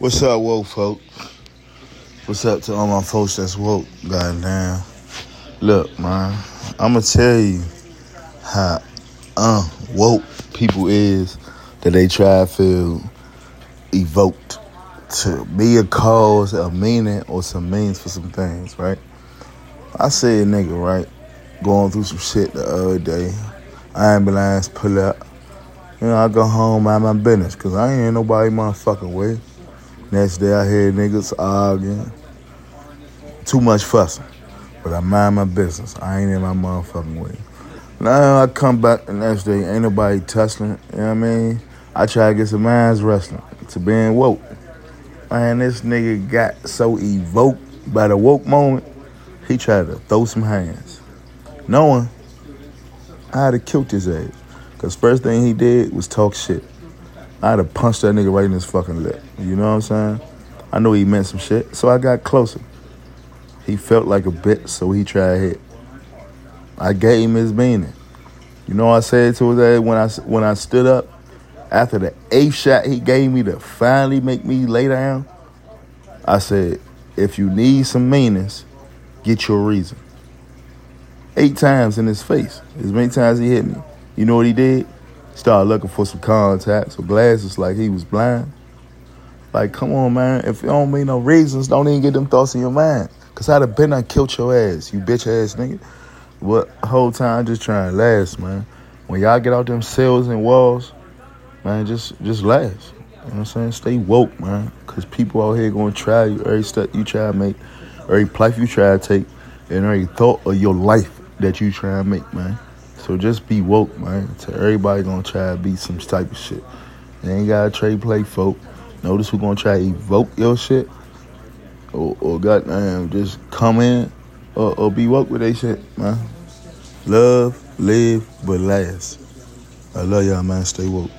What's up, woke folk? What's up to all my folks that's woke? Goddamn. Look, man, I'ma tell you how uh woke people is that they try to feel evoked to be a cause, a meaning, or some means for some things, right? I say a nigga, right, going through some shit the other day. I ambulance pull up. You know, I go home, mind my business, cause I ain't nobody motherfucking way. Next day I hear niggas arguing. Too much fussing. But I mind my business. I ain't in my motherfucking way. Now I come back the next day, ain't nobody tussling. You know what I mean? I try to get some minds wrestling to being woke. Man, this nigga got so evoked by the woke moment, he tried to throw some hands. Knowing I had to killed his ass. Cause first thing he did was talk shit. I'd have punched that nigga right in his fucking lip. You know what I'm saying? I know he meant some shit, so I got closer. He felt like a bitch, so he tried hit. I gave him his meaning. You know what I said to his ass when I when I stood up after the eighth shot he gave me to finally make me lay down. I said, if you need some meanings, get your reason. Eight times in his face. As many times he hit me. You know what he did? Started looking for some contacts or glasses like he was blind. Like, come on, man. If you don't mean no reasons, don't even get them thoughts in your mind. Cause I'd have been I killed your ass, you bitch ass nigga. What whole time just trying to last, man. When y'all get out them cells and walls, man, just just last. You know what I'm saying? Stay woke, man. Cause people out here gonna try you every step you try to make, every life you try to take, and every thought of your life that you try to make, man. So just be woke, man. To everybody gonna try to be some type of shit. You ain't gotta trade play folk. Notice who gonna try to evoke your shit. Or, or goddamn just come in or, or be woke with that shit, man. Love, live, but last. I love y'all, man. Stay woke.